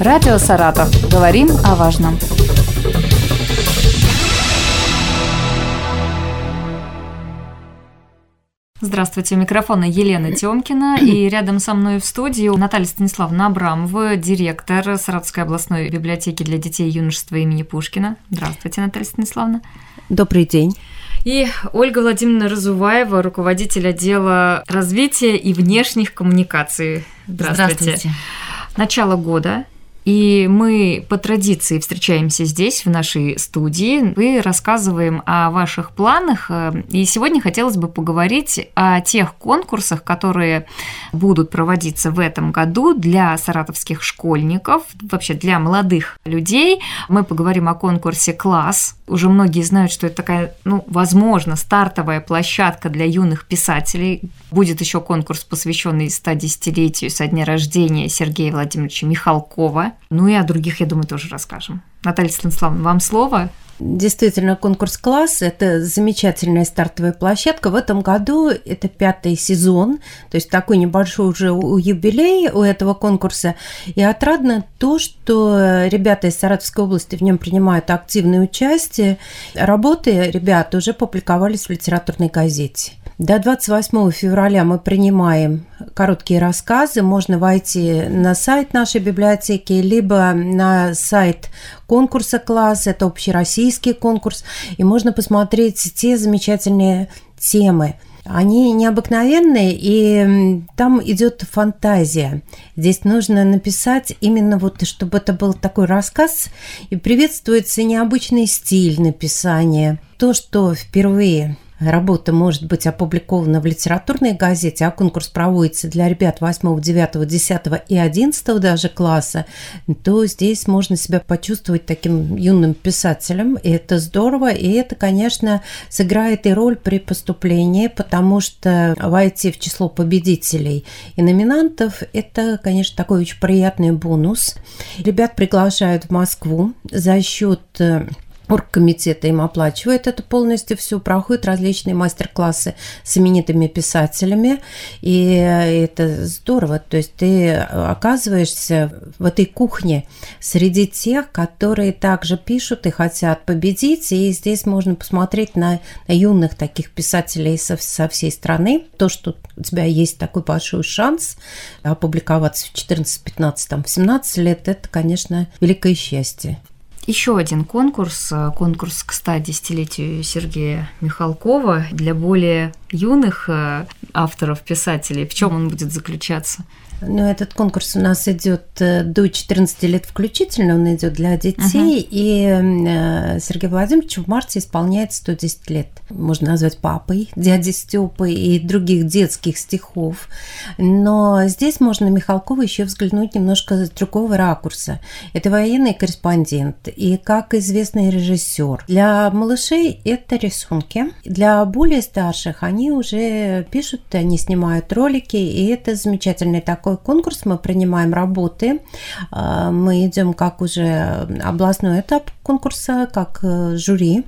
Радио «Саратов». Говорим о важном. Здравствуйте, у микрофона Елена Тёмкина, и рядом со мной в студии Наталья Станиславовна Абрамова, директор Саратовской областной библиотеки для детей и юношества имени Пушкина. Здравствуйте, Наталья Станиславовна. Добрый день. И Ольга Владимировна Разуваева, руководитель отдела развития и внешних коммуникаций. Здравствуйте. Здравствуйте. Начало года, и мы по традиции встречаемся здесь, в нашей студии, и рассказываем о ваших планах. И сегодня хотелось бы поговорить о тех конкурсах, которые будут проводиться в этом году для саратовских школьников, вообще для молодых людей. Мы поговорим о конкурсе «Класс». Уже многие знают, что это такая, ну, возможно, стартовая площадка для юных писателей. Будет еще конкурс, посвященный 110-летию со дня рождения Сергея Владимировича Михалкова. Ну и о других, я думаю, тоже расскажем. Наталья Станиславовна, вам слово. Действительно, конкурс «Класс» – это замечательная стартовая площадка. В этом году это пятый сезон, то есть такой небольшой уже юбилей у этого конкурса. И отрадно то, что ребята из Саратовской области в нем принимают активное участие. Работы ребят уже публиковались в литературной газете. До 28 февраля мы принимаем короткие рассказы. Можно войти на сайт нашей библиотеки, либо на сайт конкурса «Класс». Это общероссийский конкурс. И можно посмотреть те замечательные темы, они необыкновенные, и там идет фантазия. Здесь нужно написать именно вот, чтобы это был такой рассказ, и приветствуется необычный стиль написания. То, что впервые работа может быть опубликована в литературной газете, а конкурс проводится для ребят 8, 9, 10 и 11 даже класса, то здесь можно себя почувствовать таким юным писателем, и это здорово, и это, конечно, сыграет и роль при поступлении, потому что войти в число победителей и номинантов – это, конечно, такой очень приятный бонус. Ребят приглашают в Москву за счет э, оргкомитета им оплачивает это полностью все, проходят различные мастер-классы с именитыми писателями, и это здорово, то есть ты оказываешься в этой кухне среди тех, которые также пишут и хотят победить, и здесь можно посмотреть на, на юных таких писателей со, со всей страны, то, что у тебя есть такой большой шанс опубликоваться в 14, 15, там, в 17 лет, это, конечно, великое счастье. Еще один конкурс, э, конкурс к 110-летию Сергея Михалкова для более юных э, авторов, писателей. В чем он будет заключаться? Ну, этот конкурс у нас идет э, до 14 лет включительно, он идет для детей, uh-huh. и э, Сергей Владимирович в марте исполняет 110 лет. Можно назвать папой дяди Степы и других детских стихов. Но здесь можно Михалкова еще взглянуть немножко с другого ракурса. Это военный корреспондент и как известный режиссер. Для малышей это рисунки. Для более старших они уже пишут, они снимают ролики, и это замечательный такой такой конкурс, мы принимаем работы, а, мы идем как уже областной этап конкурса, как э, жюри.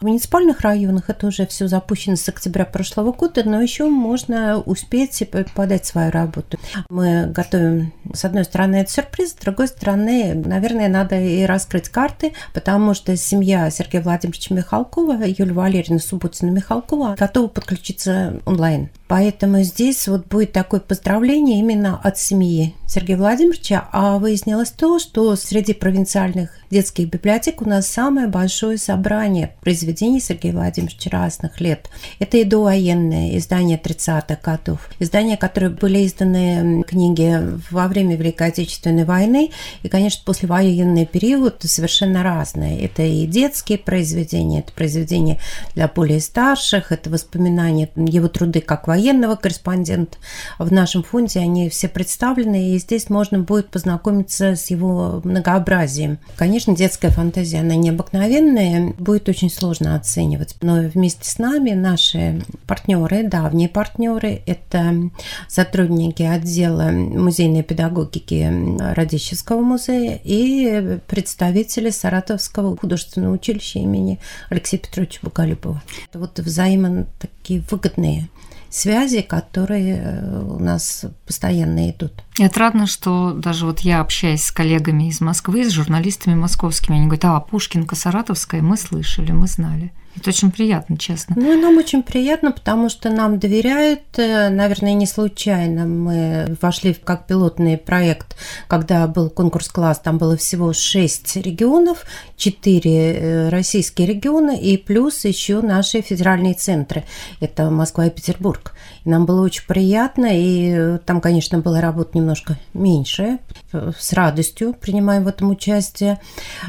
В муниципальных районах это уже все запущено с октября прошлого года, но еще можно успеть подать свою работу. Мы готовим, с одной стороны, это сюрприз, с другой стороны, наверное, надо и раскрыть карты, потому что семья Сергея Владимировича Михалкова, Юлия Валерьевна Субботина Михалкова готова подключиться онлайн. Поэтому здесь вот будет такое поздравление именно от семьи Сергея Владимировича, а выяснилось то, что среди провинциальных детских библиотек у нас самое большое собрание произведений Сергея Владимировича разных лет. Это и довоенные издания 30-х годов, издания, которые были изданы книги во время Великой Отечественной войны, и, конечно, послевоенный период совершенно разные. Это и детские произведения, это произведения для более старших, это воспоминания, его труды как военные, военного корреспондента. В нашем фонде они все представлены, и здесь можно будет познакомиться с его многообразием. Конечно, детская фантазия, она необыкновенная, будет очень сложно оценивать. Но вместе с нами наши партнеры, давние партнеры, это сотрудники отдела музейной педагогики Радищевского музея и представители Саратовского художественного училища имени Алексея Петровича Боголюбова. Это вот взаимно такие выгодные связи, которые э, у нас постоянно идут. И отрадно, что даже вот я общаюсь с коллегами из Москвы, с журналистами московскими, они говорят, а, Пушкинка Саратовская, мы слышали, мы знали. Это очень приятно, честно. Ну, нам очень приятно, потому что нам доверяют. Э, наверное, не случайно мы вошли в как пилотный проект, когда был конкурс класс, там было всего шесть регионов, четыре э, российские региона и плюс еще наши федеральные центры. Это Москва и Петербург. И нам было очень приятно, и там, конечно, была работа немножко меньше. С радостью принимаем в этом участие.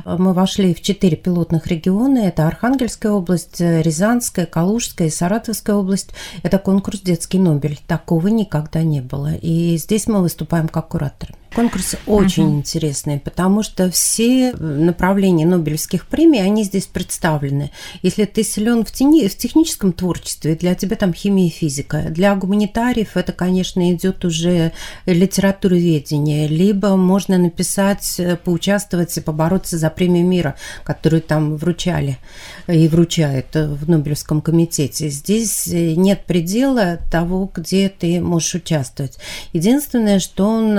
Мы вошли в четыре пилотных региона. Это Архангельская область, Рязанская, Калужская и Саратовская область. Это конкурс «Детский Нобель». Такого никогда не было. И здесь мы выступаем как кураторы. Конкурс очень uh-huh. интересный, потому что все направления Нобелевских премий, они здесь представлены. Если ты силен в, тени, в техническом творчестве, для тебя там химия и физика. Для гуманитариев это, конечно, идет уже литературоведение. Либо можно написать, э, поучаствовать и побороться за премию мира, которую там вручали и вручают в Нобелевском комитете. Здесь э, нет предела того, где ты можешь участвовать. Единственное, что он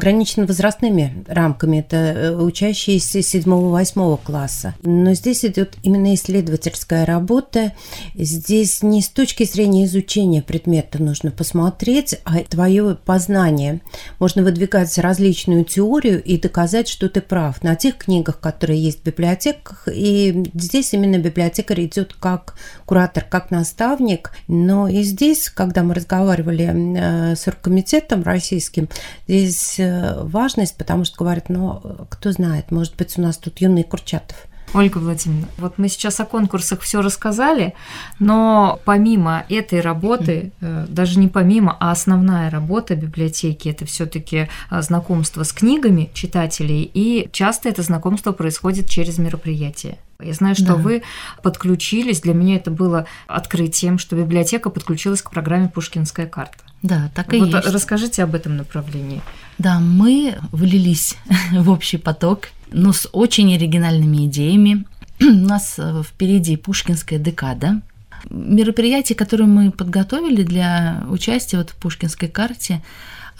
ограничен возрастными рамками, это э, учащиеся 7-8 класса. Но здесь идет именно исследовательская работа. Здесь не с точки зрения изучения предмета нужно посмотреть, а твое познание. Можно выдвигать различную теорию и доказать, что ты прав на тех книгах, которые есть в библиотеках. И здесь именно библиотекарь идет как куратор, как наставник. Но и здесь, когда мы разговаривали э, с оргкомитетом российским, здесь э, важность, потому что говорят, ну, кто знает, может быть, у нас тут юный Курчатов. Ольга Владимировна, вот мы сейчас о конкурсах все рассказали, но помимо этой работы, mm. даже не помимо, а основная работа библиотеки это все-таки э, знакомство с книгами читателей, и часто это знакомство происходит через мероприятия. Я знаю, что да. вы подключились, для меня это было открытием, что библиотека подключилась к программе «Пушкинская карта». Да, так и вот есть. Расскажите об этом направлении. Да, мы влились в общий поток, но с очень оригинальными идеями. У нас э, впереди Пушкинская декада. Мероприятия, которые мы подготовили для участия вот в Пушкинской карте,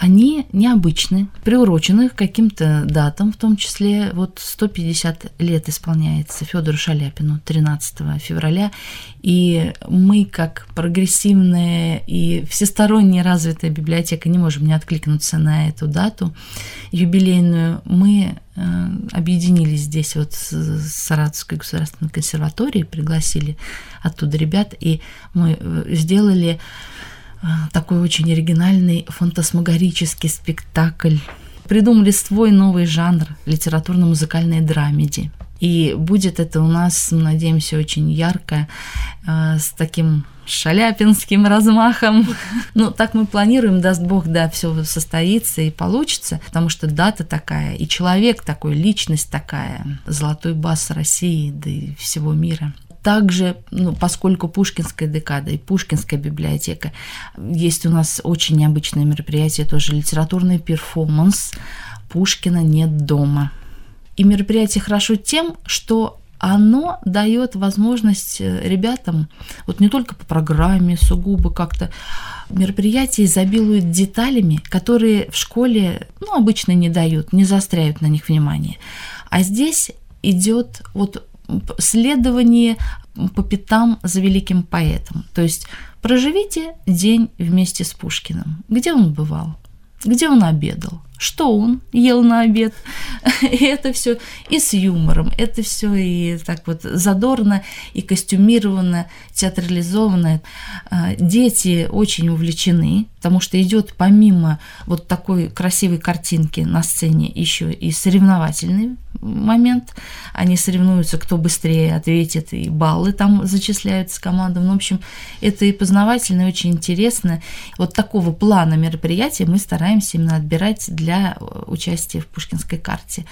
они необычны, приурочены к каким-то датам, в том числе вот 150 лет исполняется Федору Шаляпину 13 февраля, и мы, как прогрессивная и всесторонне развитая библиотека, не можем не откликнуться на эту дату юбилейную. Мы э, объединились здесь вот с Саратовской государственной консерваторией, пригласили оттуда ребят, и мы э, сделали такой очень оригинальный фантасмагорический спектакль. Придумали свой новый жанр литературно-музыкальной драмеди. И будет это у нас, надеемся, очень ярко, а, с таким шаляпинским размахом. Ну, так мы планируем, даст Бог, да, все состоится и получится, потому что дата такая, и человек такой, личность такая, золотой бас России, да и всего мира также, ну, поскольку Пушкинская декада и Пушкинская библиотека, есть у нас очень необычное мероприятие, тоже литературный перформанс «Пушкина нет дома». И мероприятие хорошо тем, что оно дает возможность э, ребятам, вот не только по программе, сугубо как-то, мероприятие изобилует деталями, которые в школе, ну, обычно не дают, не заостряют на них внимание. А здесь идет вот следование по пятам за великим поэтом. То есть проживите день вместе с Пушкиным. Где он бывал? Где он обедал? что он ел на обед. И это все и с юмором, это все и так вот задорно, и костюмировано, театрализовано. А, дети очень увлечены, потому что идет помимо вот такой красивой картинки на сцене еще и соревновательный момент. Они соревнуются, кто быстрее ответит, и баллы там зачисляются командам. Ну, в общем, это и познавательно, и очень интересно. Вот такого плана мероприятия мы стараемся именно отбирать для для участия в Пушкинской карте.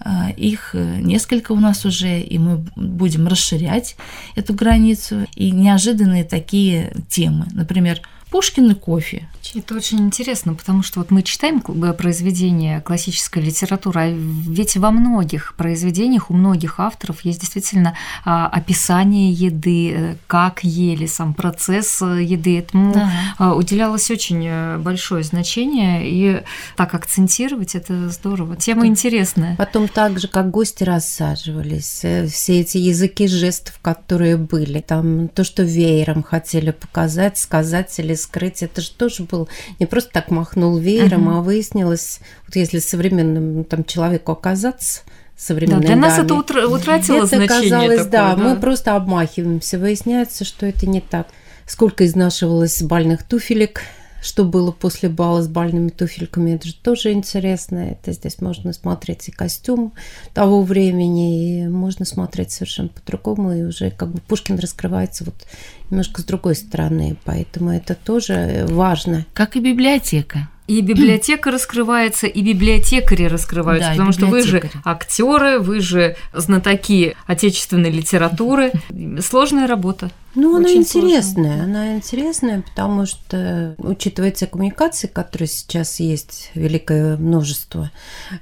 А, их несколько у нас уже, и мы будем расширять эту границу. И неожиданные такие темы. Например, Пушкин и кофе. Это очень интересно, потому что вот мы читаем произведения классической литературы, а ведь во многих произведениях у многих авторов есть действительно а, описание еды, э, как ели, сам процесс э, еды. Этому да. А, уделялось очень э, большое значение, и так акцентировать это здорово. Тема Потом, интересная. Потом так же, как гости рассаживались, все эти языки жестов, которые были, там то, что веером хотели показать, сказать или скрыть, это же тоже был не просто так махнул веером, uh-huh. а выяснилось, вот если современным там человеку оказаться, современной да, для даме, нас это утра- утратило это значение казалось, такое, да, да, мы просто обмахиваемся. Выясняется, что это не так. Сколько изнашивалось бальных туфелек, что было после бала с бальными туфельками, это же тоже интересно. Это здесь можно смотреть и костюм того времени, и можно смотреть совершенно по-другому, и уже как бы Пушкин раскрывается вот немножко с другой стороны, поэтому это тоже важно. Как и библиотека. И библиотека раскрывается, и библиотекари раскрываются, да, потому что вы же актеры, вы же знатоки отечественной литературы. Сложная работа. Ну, она интересная, сложная. она интересная, потому что, учитывая те коммуникации, которые сейчас есть, великое множество,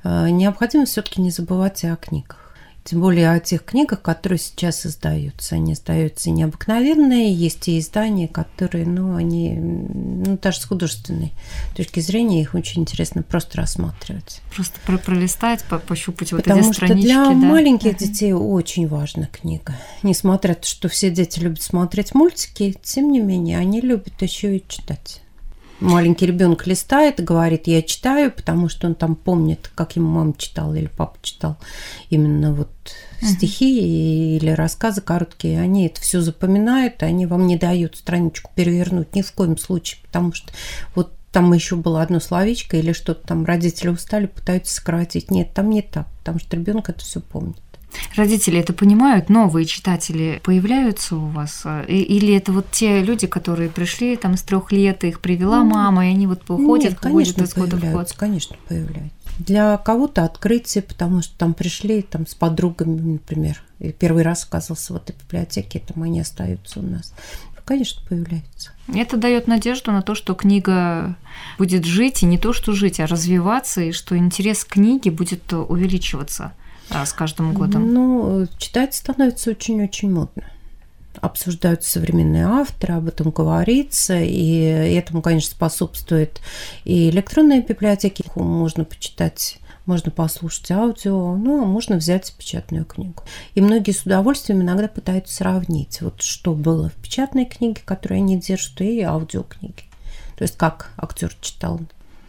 э, необходимо все-таки не забывать и о книгах. Тем более о тех книгах, которые сейчас издаются. Они издаются необыкновенные, есть и издания, которые, ну, они, ну, даже с художественной точки зрения, их очень интересно просто рассматривать. Просто про пролистать, по пощупать вот Потому эти странички. Потому что для да? маленьких детей очень важна книга. Несмотря на то, что все дети любят смотреть мультики, тем не менее, они любят еще и читать маленький ребенок листает и говорит, я читаю, потому что он там помнит, как ему мама читала или папа читал именно вот uh-huh. стихи или рассказы короткие. Они это все запоминают, они вам не дают страничку перевернуть ни в коем случае, потому что вот там еще было одно словечко или что-то там родители устали, пытаются сократить. Нет, там не так, потому что ребенок это все помнит. Родители это понимают, новые читатели появляются у вас? Или это вот те люди, которые пришли там с трех лет, их привела ну, мама, и они вот походят, Нет, конечно, из года в год? Конечно, появляются. Для кого-то открытие, потому что там пришли там с подругами, например, и первый раз оказался в этой библиотеке, там они остаются у нас. Конечно, появляются. Это дает надежду на то, что книга будет жить, и не то, что жить, а развиваться, и что интерес к книге будет увеличиваться с каждым годом? Ну, читать становится очень-очень модно. Обсуждаются современные авторы, об этом говорится, и этому, конечно, способствует и электронные библиотеки. Можно почитать можно послушать аудио, ну, а можно взять печатную книгу. И многие с удовольствием иногда пытаются сравнить, вот что было в печатной книге, которую они держат, и аудиокниги. То есть как актер читал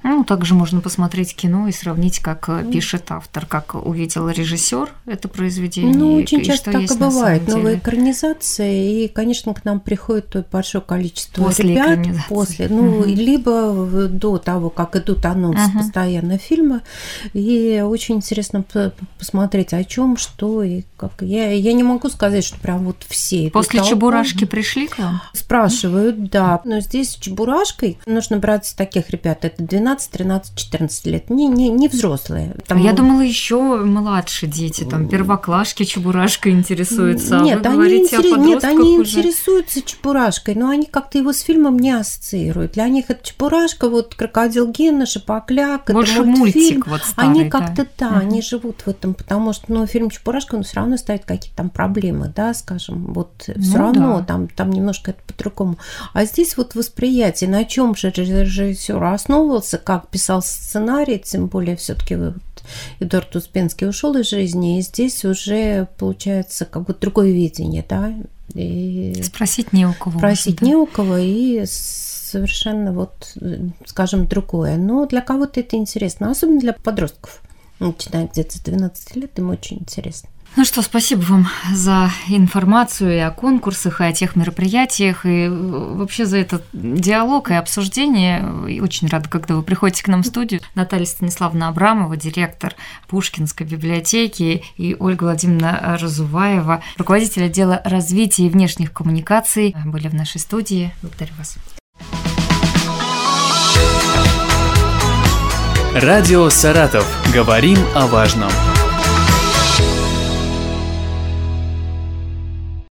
ну, также можно посмотреть кино и сравнить, как э, пишет автор, как увидел режиссер это произведение. Ну, очень и, часто и так и бывает. Новая экранизация, и, конечно, к нам приходит большое количество после ребят после. Ну, угу. либо до того, как идут анонсы угу. постоянно фильма. И очень интересно посмотреть, о чем, что и как. Я, я не могу сказать, что прям вот все. После Чебурашки пришли к вам? Спрашивают, да. Но здесь с Чебурашкой нужно брать таких ребят. Это 12 12, 13, 14 лет, не, не, не взрослые. Там... Я думала, еще младше дети, там первоклашки чебурашкой интересуются. Нет, а вы они, интерес... Нет, они уже... интересуются чебурашкой, но они как-то его с фильмом не ассоциируют. Для них это чебурашка, вот крокодил Гена, Шапокляк, Больше это мультфильм. мультик вот старый, Они как-то, да, да угу. они живут в этом, потому что, ну, фильм Чебурашка, он все равно ставит какие-то там проблемы, да, скажем, вот все ну, равно да. там, там немножко это по-другому. А здесь вот восприятие, на чем же режиссер основывался, как писал сценарий, тем более все-таки вот Эдуард Успенский ушел из жизни, и здесь уже получается как бы другое видение, да. И спросить не у кого. Спросить уже, не у кого, и совершенно вот, скажем, другое. Но для кого-то это интересно, особенно для подростков. Начиная где-то с 12 лет, им очень интересно. Ну что, спасибо вам за информацию и о конкурсах, и о тех мероприятиях, и вообще за этот диалог и обсуждение. И очень рада, когда вы приходите к нам в студию. Наталья Станиславовна Абрамова, директор Пушкинской библиотеки, и Ольга Владимировна Разуваева, руководитель отдела развития и внешних коммуникаций, были в нашей студии. Благодарю вас. Радио «Саратов». Говорим о важном.